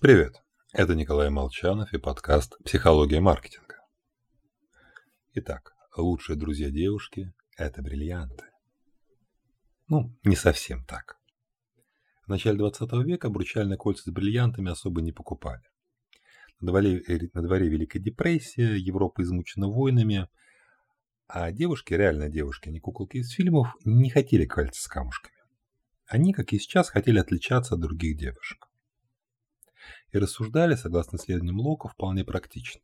Привет, это Николай Молчанов и подкаст «Психология маркетинга». Итак, лучшие друзья девушки – это бриллианты. Ну, не совсем так. В начале 20 века обручальные кольца с бриллиантами особо не покупали. На дворе, э, на дворе Великая депрессия, Европа измучена войнами, а девушки, реально девушки, не куколки из фильмов, не хотели кольца с камушками. Они, как и сейчас, хотели отличаться от других девушек. И рассуждали, согласно исследованиям Лока, вполне практично.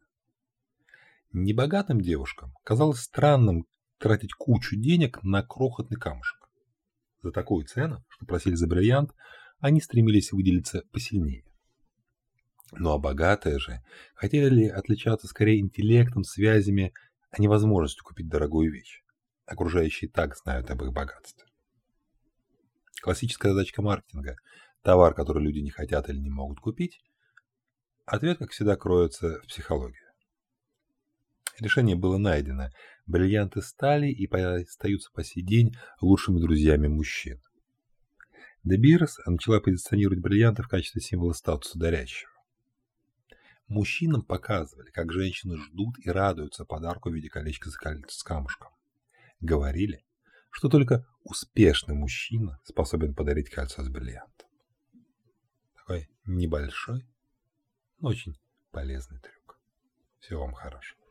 Небогатым девушкам казалось странным тратить кучу денег на крохотный камушек. За такую цену, что просили за бриллиант, они стремились выделиться посильнее. Ну а богатые же хотели отличаться скорее интеллектом, связями, а не возможностью купить дорогую вещь. Окружающие так знают об их богатстве. Классическая задачка маркетинга – товар, который люди не хотят или не могут купить. Ответ, как всегда, кроется в психологии. Решение было найдено. Бриллианты стали и остаются по сей день лучшими друзьями мужчин. Beers начала позиционировать бриллианты в качестве символа статуса дарящего. Мужчинам показывали, как женщины ждут и радуются подарку в виде колечка с камушком. Говорили, что только успешный мужчина способен подарить кольцо с бриллиантом. Такой небольшой, очень полезный трюк. Всего вам хорошего.